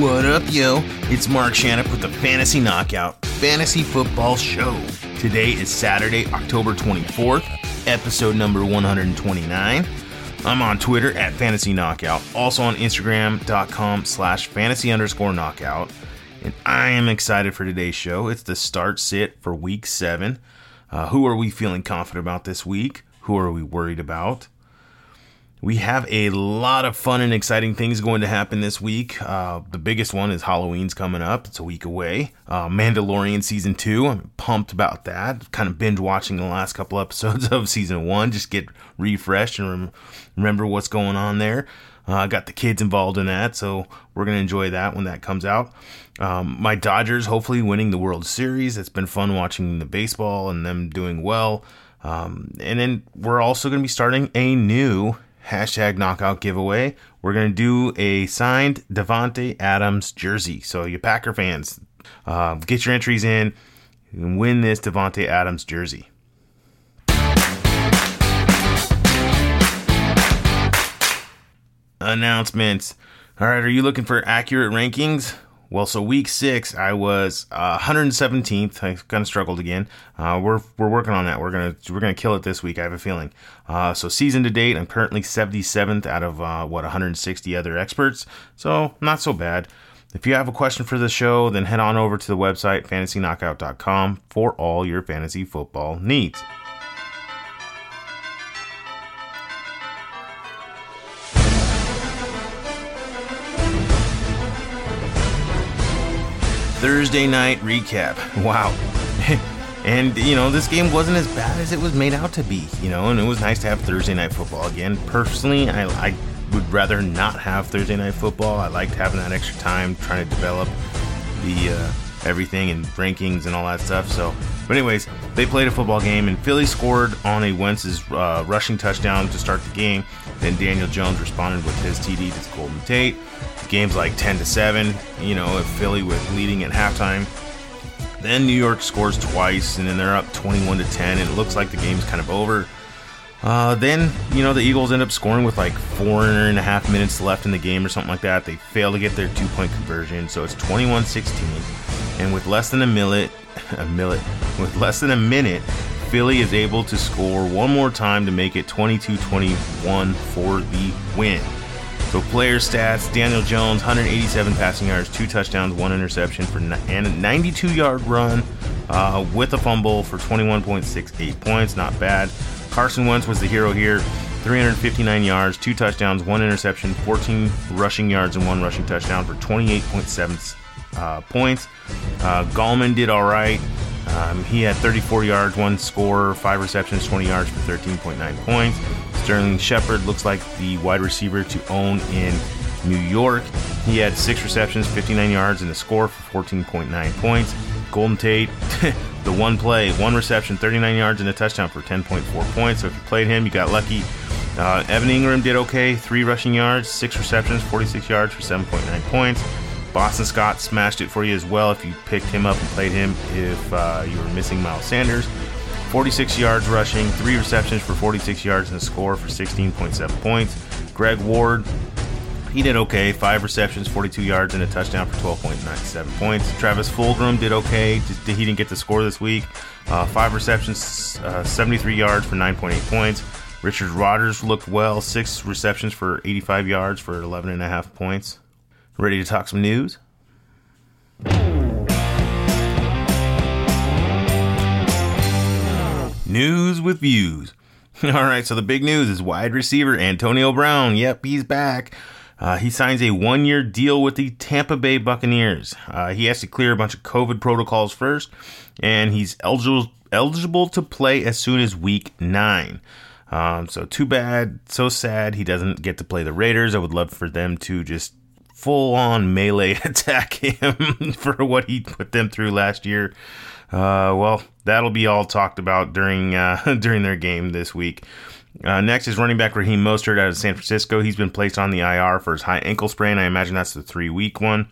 What up, yo? It's Mark Shannon with the Fantasy Knockout Fantasy Football Show. Today is Saturday, October 24th, episode number 129. I'm on Twitter at Fantasy Knockout, also on Instagram.com slash fantasy underscore knockout. And I am excited for today's show. It's the start sit for week seven. Uh, who are we feeling confident about this week? Who are we worried about? We have a lot of fun and exciting things going to happen this week. Uh, the biggest one is Halloween's coming up. It's a week away. Uh, Mandalorian season two. I'm pumped about that. Kind of binge watching the last couple episodes of season one. Just get refreshed and rem- remember what's going on there. Uh, I uh, got the kids involved in that, so we're gonna enjoy that when that comes out. Um, my Dodgers hopefully winning the World Series. It's been fun watching the baseball and them doing well. Um, and then we're also going to be starting a new hashtag knockout giveaway. We're going to do a signed Davante Adams jersey. So, you Packer fans, uh, get your entries in and win this Davante Adams jersey. Announcements. All right, are you looking for accurate rankings? Well, so week six, I was uh, 117th. I kind of struggled again. Uh, we're we're working on that. We're gonna we're gonna kill it this week. I have a feeling. Uh, so season to date, I'm currently 77th out of uh, what 160 other experts. So not so bad. If you have a question for the show, then head on over to the website fantasyknockout.com for all your fantasy football needs. Thursday night recap. Wow. and, you know, this game wasn't as bad as it was made out to be, you know, and it was nice to have Thursday night football again. Personally, I, I would rather not have Thursday night football. I liked having that extra time trying to develop the uh, everything and rankings and all that stuff. So, but anyways, they played a football game and Philly scored on a Wentz's uh, rushing touchdown to start the game. Then Daniel Jones responded with his TD to Golden Tate game's like 10 to 7, you know, if Philly with leading at halftime. Then New York scores twice, and then they're up 21 to 10, and it looks like the game's kind of over. Uh, then, you know, the Eagles end up scoring with like four and a half minutes left in the game or something like that. They fail to get their two point conversion, so it's 21 16. And with less than a minute, a minute, with less than a minute, Philly is able to score one more time to make it 22 21 for the win. So player stats: Daniel Jones, 187 passing yards, two touchdowns, one interception for and a 92-yard run uh, with a fumble for 21.68 points. Not bad. Carson Wentz was the hero here. 359 yards, two touchdowns, one interception, 14 rushing yards, and one rushing touchdown for 28.7 uh, points. Uh, Gallman did all right. Um, he had 34 yards, one score, five receptions, 20 yards for 13.9 points. Sterling Shepard looks like the wide receiver to own in New York. He had six receptions, 59 yards, and a score for 14.9 points. Golden Tate, the one play, one reception, 39 yards, and a touchdown for 10.4 points. So if you played him, you got lucky. Uh, Evan Engram did okay, three rushing yards, six receptions, 46 yards for 7.9 points. Boston Scott smashed it for you as well if you picked him up and played him if uh, you were missing Miles Sanders. 46 yards rushing, three receptions for 46 yards, and a score for 16.7 points. Greg Ward, he did okay. Five receptions, 42 yards, and a touchdown for 12.97 points. Travis Fulgham did okay. He didn't get the score this week. Uh, five receptions, uh, 73 yards for 9.8 points. Richard Rodgers looked well. Six receptions for 85 yards for 11.5 points. Ready to talk some news? News with views. All right, so the big news is wide receiver Antonio Brown. Yep, he's back. Uh, he signs a one year deal with the Tampa Bay Buccaneers. Uh, he has to clear a bunch of COVID protocols first, and he's eligible, eligible to play as soon as week nine. Um, so, too bad, so sad he doesn't get to play the Raiders. I would love for them to just full on melee attack him for what he put them through last year. Uh, well, that'll be all talked about during uh, during their game this week. Uh, next is running back Raheem Mostert out of San Francisco. He's been placed on the IR for his high ankle sprain. I imagine that's the three week one.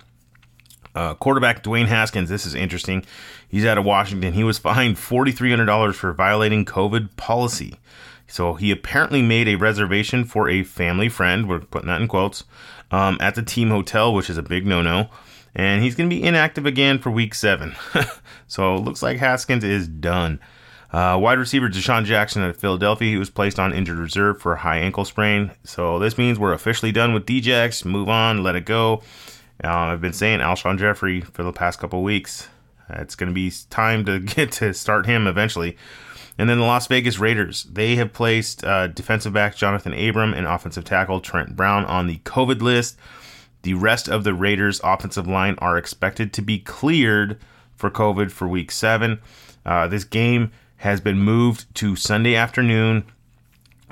Uh, quarterback Dwayne Haskins. This is interesting. He's out of Washington. He was fined forty three hundred dollars for violating COVID policy. So he apparently made a reservation for a family friend, we're putting that in quotes, um, at the team hotel, which is a big no no. And he's going to be inactive again for week seven. so it looks like Haskins is done. Uh, wide receiver DeSean Jackson at Philadelphia, he was placed on injured reserve for a high ankle sprain. So this means we're officially done with Djax. Move on, let it go. Uh, I've been saying Alshon Jeffery for the past couple weeks. It's going to be time to get to start him eventually. And then the Las Vegas Raiders, they have placed uh, defensive back Jonathan Abram and offensive tackle Trent Brown on the COVID list. The rest of the Raiders' offensive line are expected to be cleared for COVID for week seven. Uh, this game has been moved to Sunday afternoon.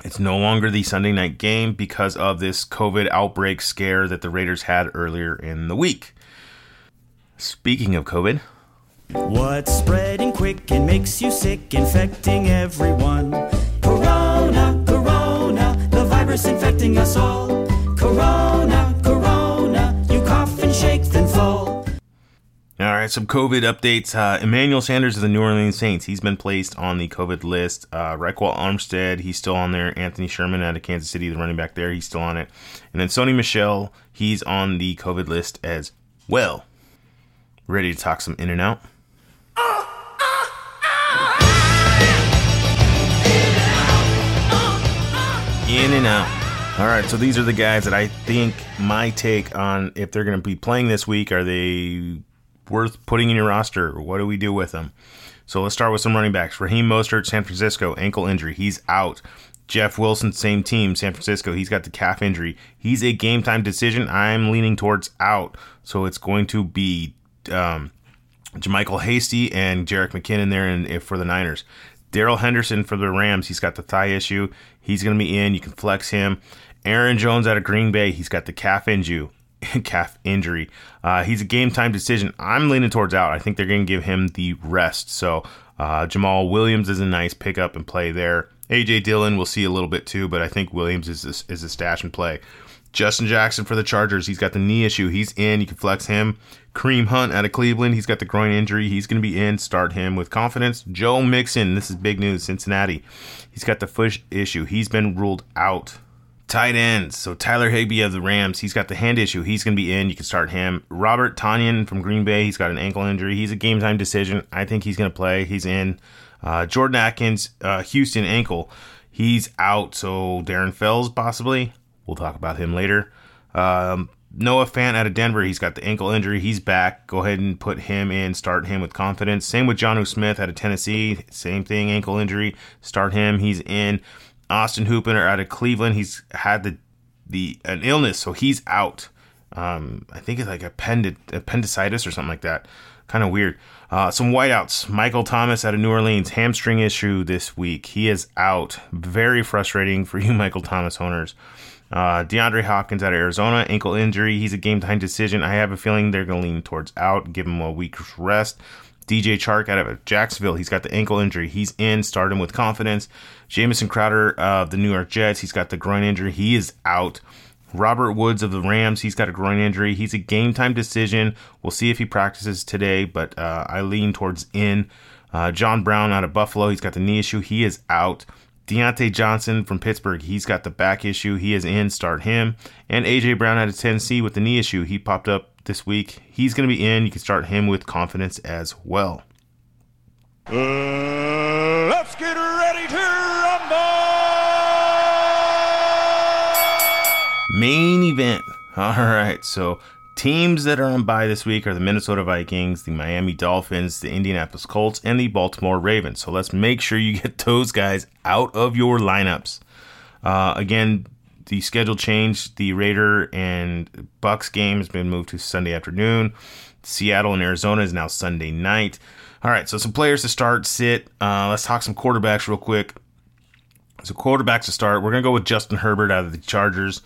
It's no longer the Sunday night game because of this COVID outbreak scare that the Raiders had earlier in the week. Speaking of COVID, What's spreading quick and makes you sick, infecting everyone? Corona, corona, the virus infecting us all. All right, some COVID updates. Uh, Emmanuel Sanders of the New Orleans Saints. He's been placed on the COVID list. Uh, Armstead, he's still on there. Anthony Sherman out of Kansas City, the running back there, he's still on it. And then Sony Michel, he's on the COVID list as well. Ready to talk some in and out? In and out. All right, so these are the guys that I think my take on if they're going to be playing this week. Are they worth putting in your roster? What do we do with them? So let's start with some running backs. Raheem Mostert, San Francisco, ankle injury. He's out. Jeff Wilson, same team, San Francisco. He's got the calf injury. He's a game time decision. I'm leaning towards out. So it's going to be um, JaMycal Hasty and Jerick McKinnon there and for the Niners. Darrell Henderson for the Rams. He's got the thigh issue. He's going to be in. You can flex him. Aaron Jones out of Green Bay. He's got the calf injury. calf injury. Uh, he's a game time decision. I'm leaning towards out. I think they're going to give him the rest. So uh, Jamaal Williams is a nice pickup and play there. AJ Dillon we'll see a little bit too, but I think Williams is a, is a stash and play. Justin Jackson for the Chargers. He's got the knee issue. He's in. You can flex him. Kareem Hunt out of Cleveland. He's got the groin injury. He's going to be in. Start him with confidence. Joe Mixon. This is big news. Cincinnati. He's got the foot issue. He's been ruled out. Tight ends. So Tyler Higbee of the Rams. He's got the hand issue. He's going to be in. You can start him. Robert Tonyan from Green Bay. He's got an ankle injury. He's a game time decision. I think he's going to play. He's in. Uh, Jordan Akins, uh, Houston ankle. He's out. So Darren Fells possibly. We'll talk about him later. Um, Noah Fant out of Denver, he's got the ankle injury. He's back. Go ahead and put him in. Start him with confidence. Same with Jonnu Smith out of Tennessee. Same thing, ankle injury. Start him. He's in. Austin Hooper out of Cleveland. He's had the the an illness, so he's out. Um, I think it's like appendid, appendicitis or something like that. Kind of weird. Uh, some wideouts. Michael Thomas out of New Orleans, hamstring issue this week. He is out. Very frustrating for you, Michael Thomas owners. Uh, DeAndre Hopkins out of Arizona, ankle injury. He's a game time decision. I have a feeling they're going to lean towards out, give him a week's rest. DJ Chark out of Jacksonville, he's got the ankle injury. He's in, start him with confidence. Jamison Crowder of the New York Jets, he's got the groin injury. He is out. Robert Woods of the Rams, he's got a groin injury. He's a game time decision. We'll see if he practices today, but uh, I lean towards in. Uh, John Brown out of Buffalo, he's got the knee issue. He is out. Diontae Johnson from Pittsburgh, he's got the back issue. He is in. Start him. And AJ Brown out of Tennessee with the knee issue. He popped up this week. He's going to be in. You can start him with confidence as well. Uh, let's get ready to rumble! Main event. All right. So Teams that are on bye this week are the Minnesota Vikings, the Miami Dolphins, the Indianapolis Colts, and the Baltimore Ravens. So let's make sure you get those guys out of your lineups. Uh, again, the schedule changed. The Raider and Bucks game has been moved to Sunday afternoon. Seattle and Arizona is now Sunday night. All right, so some players to start, sit. Uh, let's talk some quarterbacks real quick. So quarterbacks to start. We're gonna go with Justin Herbert out of the Chargers.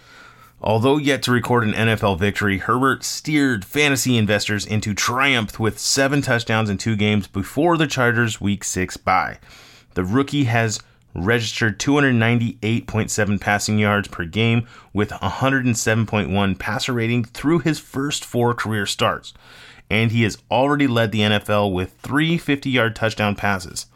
Although yet to record an NFL victory, Herbert steered fantasy investors into triumph with seven touchdowns in two games before the Chargers' Week 6 bye. The rookie has registered 298.7 passing yards per game with 107.1 passer rating through his first four career starts, and he has already led the NFL with three 50 yard touchdown passes.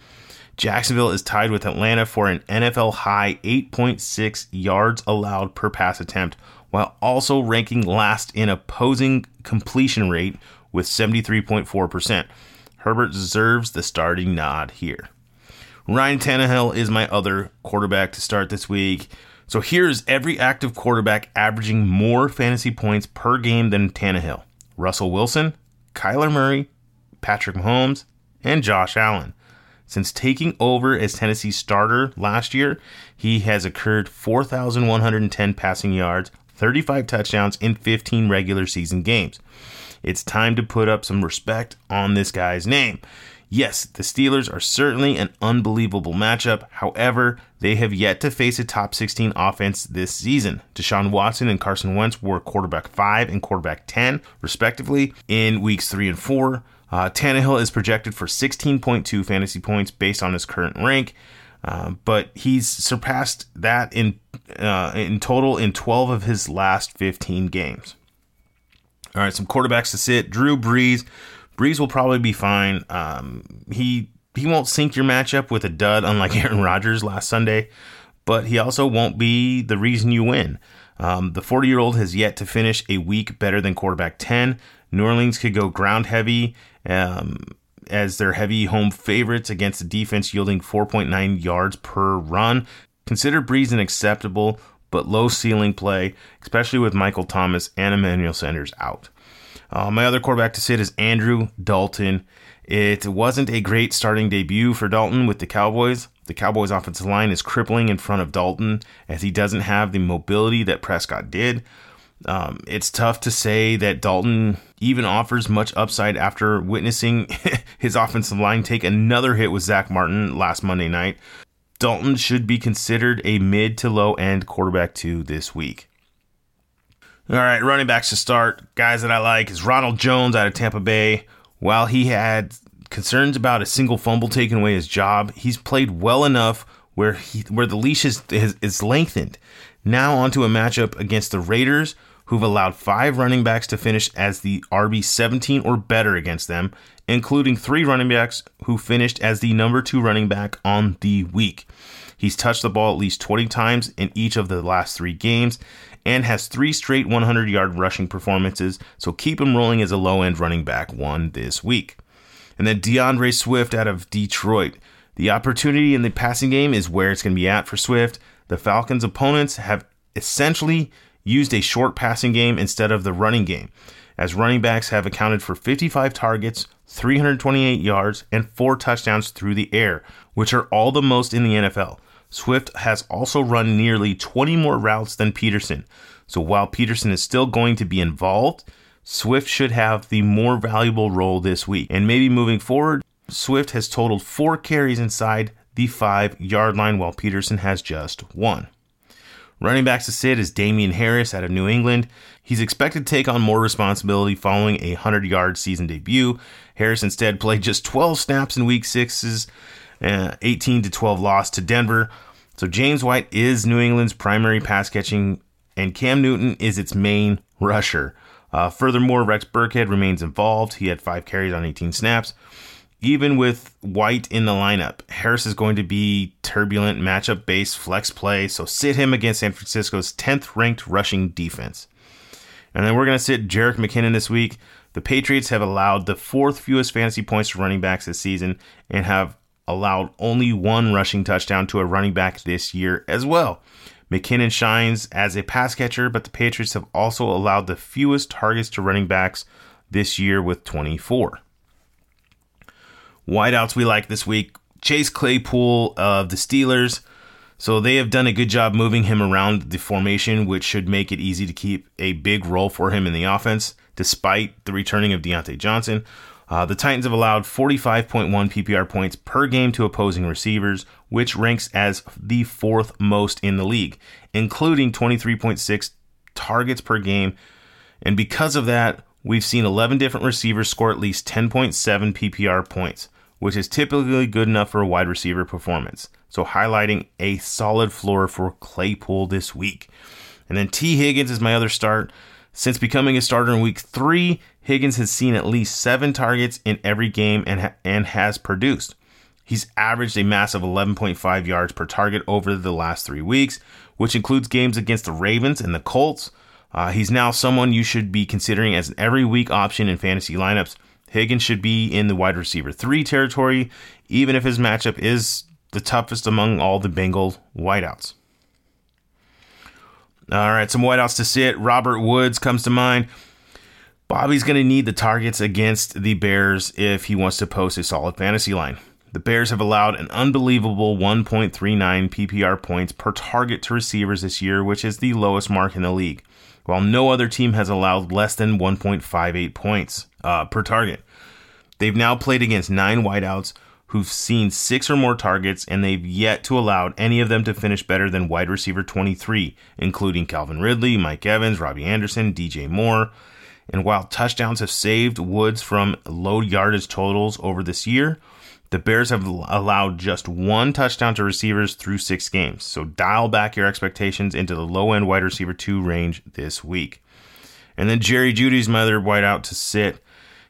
Jacksonville is tied with Atlanta for an NFL high 8.6 yards allowed per pass attempt, while also ranking last in opposing completion rate with 73.4%. Herbert deserves the starting nod here. Ryan Tannehill is my other quarterback to start this week. So here's every active quarterback averaging more fantasy points per game than Tannehill Russell Wilson, Kyler Murray, Patrick Mahomes, and Josh Allen. Since taking over as Tennessee's starter last year, he has accrued 4,110 passing yards, 35 touchdowns in 15 regular season games. It's time to put up some respect on this guy's name. Yes, the Steelers are certainly an unbelievable matchup. However, they have yet to face a top 16 offense this season. Deshaun Watson and Carson Wentz were quarterback 5 and quarterback 10, respectively, in weeks 3 and 4. Uh, Tannehill is projected for 16.2 fantasy points based on his current rank, uh, but he's surpassed that in uh, in total in 12 of his last 15 games. All right, some quarterbacks to sit. Drew Brees. Brees will probably be fine. Um, he he won't sink your matchup with a dud, unlike Aaron Rodgers last Sunday, but he also won't be the reason you win. Um, the 40 year old has yet to finish a week better than quarterback 10. New Orleans could go ground heavy um, as their heavy home favorites against a defense yielding 4.9 yards per run. Consider Brees an acceptable but low ceiling play, especially with Michael Thomas and Emmanuel Sanders out. Uh, my other quarterback to sit is Andrew Dalton. It wasn't a great starting debut for Dalton with the Cowboys. The Cowboys' offensive line is crippling in front of Dalton as he doesn't have the mobility that Prescott did. Um, it's tough to say that Dalton even offers much upside after witnessing his offensive line take another hit with Zack Martin last Monday night. Dalton should be considered a mid to low end quarterback two this week. All right, running backs to start. Guys that I like is Ronald Jones out of Tampa Bay. While he had concerns about a single fumble taking away his job, he's played well enough where he where the leash is, is, is lengthened. Now onto a matchup against the Raiders, who've allowed five running backs to finish as the RB 17 or better against them, including three running backs who finished as the number two running back on the week. He's touched the ball at least 20 times in each of the last three games and has three straight 100 yard rushing performances, so keep him rolling as a low end running back one this week. And then D'Andre Swift out of Detroit. The opportunity in the passing game is where it's going to be at for Swift. The Falcons' opponents have essentially used a short passing game instead of the running game, as running backs have accounted for 55 targets, 328 yards, and four touchdowns through the air, which are all the most in the NFL. Swift has also run nearly 20 more routes than Peterson. So while Peterson is still going to be involved, Swift should have the more valuable role this week. And maybe moving forward, Swift has totaled four carries inside the five yard line, while Peterson has just one. Running backs to sit is Damien Harris out of New England. He's expected to take on more responsibility following a 100 yard season debut. Harris instead played just 12 snaps in week six's uh, 18 to 12 loss to Denver. So James White is New England's primary pass catching, and Cam Newton is its main rusher. Uh, furthermore, Rex Burkhead remains involved. He had five carries on 18 snaps even with White in the lineup, Harris is going to be turbulent matchup based flex play, so sit him against San Francisco's 10th ranked rushing defense. And then we're going to sit Jerick McKinnon this week. The Patriots have allowed the fourth fewest fantasy points to running backs this season and have allowed only one rushing touchdown to a running back this year as well. McKinnon shines as a pass catcher, but the Patriots have also allowed the fewest targets to running backs this year with 24. Wideouts we like this week Chase Claypool of the Steelers. So they have done a good job moving him around the formation, which should make it easy to keep a big role for him in the offense, despite the returning of Diontae Johnson. Uh, the Titans have allowed 45.1 PPR points per game to opposing receivers, which ranks as the fourth most in the league, including 23.6 targets per game. And because of that, we've seen 11 different receivers score at least 10.7 PPR points which is typically good enough for a wide receiver performance. So, highlighting a solid floor for Claypool this week. And then Tee Higgins is my other start. Since becoming a starter in week three, Higgins has seen at least seven targets in every game and, ha- and has produced. He's averaged a massive 11.5 yards per target over the last three weeks, which includes games against the Ravens and the Colts. Uh, he's now someone you should be considering as an every week option in fantasy lineups. Higgins should be in the wide receiver three territory, even if his matchup is the toughest among all the Bengal wideouts. All right, some wideouts to sit. Robert Woods comes to mind. Bobby's going to need the targets against the Bears if he wants to post a solid fantasy line. The Bears have allowed an unbelievable 1.39 PPR points per target to receivers this year, which is the lowest mark in the league, while no other team has allowed less than 1.58 points uh, per target. They've now played against nine wideouts who've seen six or more targets, and they've yet to allow any of them to finish better than wide receiver 23, including Calvin Ridley, Mike Evans, Robbie Anderson, DJ Moore. And while touchdowns have saved Woods from low yardage totals over this year, the Bears have allowed just one touchdown to receivers through six games. So dial back your expectations into the low end wide receiver two range this week. And then Jerry Jeudy's mother white out to sit.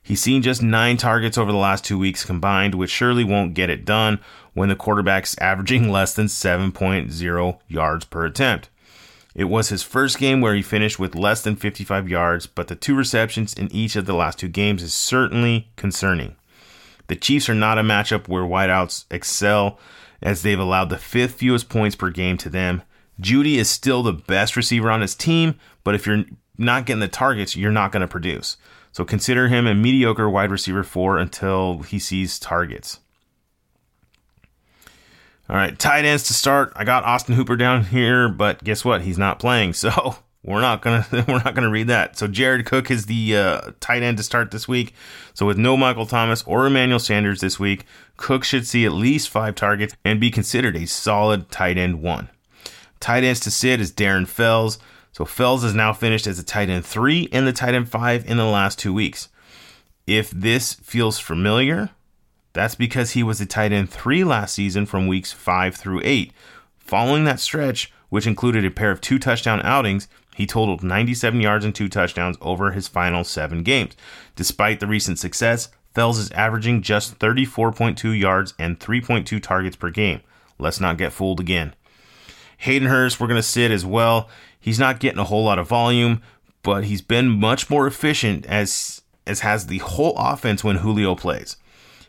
He's seen just nine targets over the last two weeks combined, which surely won't get it done when the quarterback's averaging less than 7.0 yards per attempt. It was his first game where he finished with less than 55 yards, but the two receptions in each of the last two games is certainly concerning. The Chiefs are not a matchup where wideouts excel, as they've allowed the fifth fewest points per game to them. Jeudy is still the best receiver on his team, but if you're not getting the targets, you're not going to produce. So consider him a mediocre wide receiver four until he sees targets. All right, tight ends to start. I got Austin Hooper down here, but guess what? He's not playing, so we're not gonna we're not gonna read that. So Jared Cook is the uh, tight end to start this week. So with no Michael Thomas or Emmanuel Sanders this week, Cook should see at least five targets and be considered a solid tight end one. Tight ends to sit is Darren Fells. So Fells has now finished as a tight end three and the tight end five in the last two weeks. If this feels familiar, that's because he was a tight end three last season from weeks five through eight. Following that stretch, which included a pair of two touchdown outings, he totaled 97 yards and two touchdowns over his final seven games. Despite the recent success, Fells is averaging just 34.2 yards and 3.2 targets per game. Let's not get fooled again. Hayden Hurst, we're going to sit as well. He's not getting a whole lot of volume, but he's been much more efficient as as has the whole offense when Julio plays.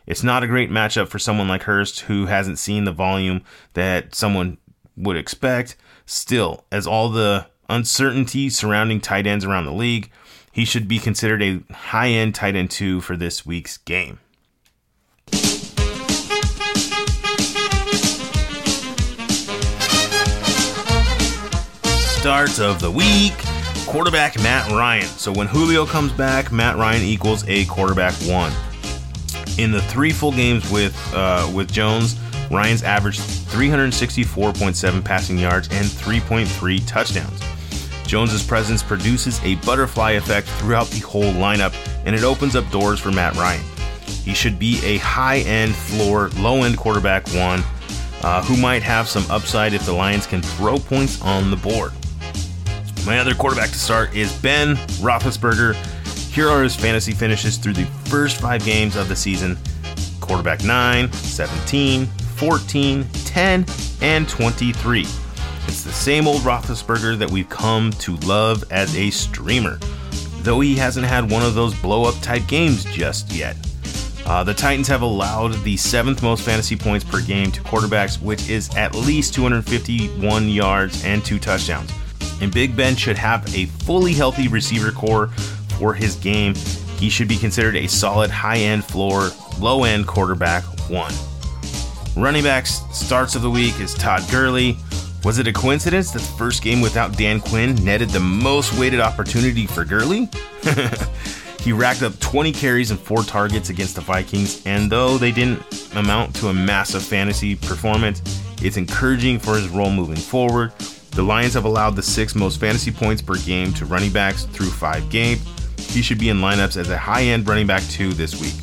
It's not a great matchup for someone like Hurst who hasn't seen the volume that someone would expect. Still, as all the uncertainty surrounding tight ends around the league, he should be considered a high end tight end two for this week's game. Starts of the week. Quarterback Matt Ryan. So when Julio comes back, Matt Ryan equals a quarterback one. In the three full games with uh, with Jones, Ryan's averaged 364.7 passing yards and 3.3 touchdowns. Jones's presence produces a butterfly effect throughout the whole lineup, and it opens up doors for Matt Ryan. He should be a high-end floor, low-end quarterback one, uh, who might have some upside if the Lions can throw points on the board. My other quarterback to start is Ben Roethlisberger. Here are his fantasy finishes through the first five games of the season quarterback 9, 17, 14, 10, and 23. It's the same old Roethlisberger that we've come to love as a streamer, though he hasn't had one of those blow up type games just yet. Uh, the Titans have allowed the seventh most fantasy points per game to quarterbacks, which is at least 251 yards and two touchdowns and Big Ben should have a fully healthy receiver corps for his game. He should be considered a solid high end floor, low end quarterback one. Running backs starts of the week is Todd Gurley. Was it a coincidence that the first game without Dan Quinn netted the most weighted opportunity for Gurley? he racked up 20 carries and 4 targets against the Vikings, and though they didn't amount to a massive fantasy performance, it's encouraging for his role moving forward. The Lions have allowed the sixth most fantasy points per game to running backs through five games. He should be in lineups as a high end running back two this week.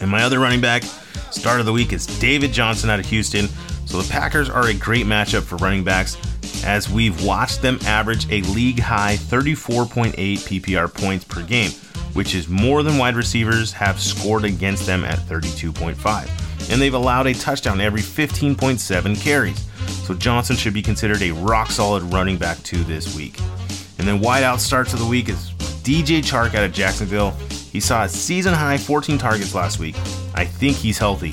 And my other running back, start of the week, is David Johnson out of Houston. So the Packers are a great matchup for running backs as we've watched them average a league high 34.8 PPR points per game, which is more than wide receivers have scored against them at 32.5. and they've allowed a touchdown every 15.7 carries. So Johnson should be considered a rock solid running back two this week. And then wideout starts of the week is DJ Chark out of Jacksonville. He saw a season high 14 targets last week. I think he's healthy.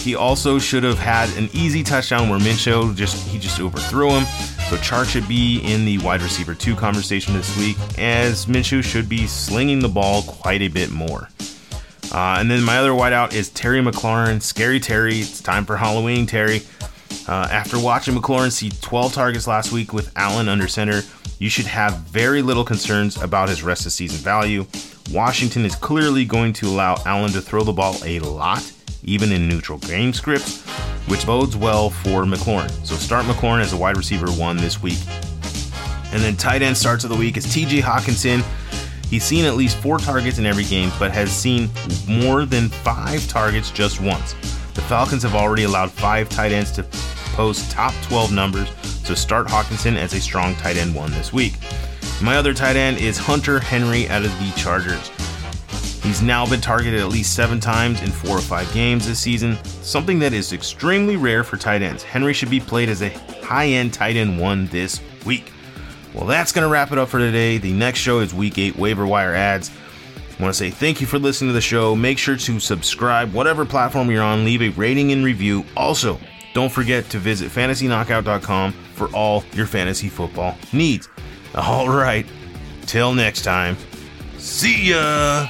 He also should have had an easy touchdown where Minshew just he just overthrew him. So Chark should be in the wide receiver two conversation this week, as Minshew should be slinging the ball quite a bit more. Uh, and then my other wideout is Terry McLaurin, Scary Terry. It's time for Halloween, Terry. Uh, after watching McLaurin see 12 targets last week with Allen under center, you should have very little concerns about his rest of season value. Washington is clearly going to allow Allen to throw the ball a lot, even in neutral game scripts, which bodes well for McLaurin. So start McLaurin as a wide receiver one this week. And then tight end starts of the week is TJ Hockenson. He's seen at least four targets in every game, but has seen more than five targets just once. The Falcons have already allowed five tight ends to post top 12 numbers, so start Hockenson as a strong tight end one this week. My other tight end is Hunter Henry out of the Chargers. He's now been targeted at least seven times in four or five games this season, something that is extremely rare for tight ends. Henry should be played as a high end tight end one this week. Well, that's going to wrap it up for today. The next show is Week 8 waiver wire adds. I want to say thank you for listening to the show. Make sure to subscribe, whatever platform you're on, leave a rating and review. Also, don't forget to visit fantasyknockout.com for all your fantasy football needs. All right, till next time, see ya!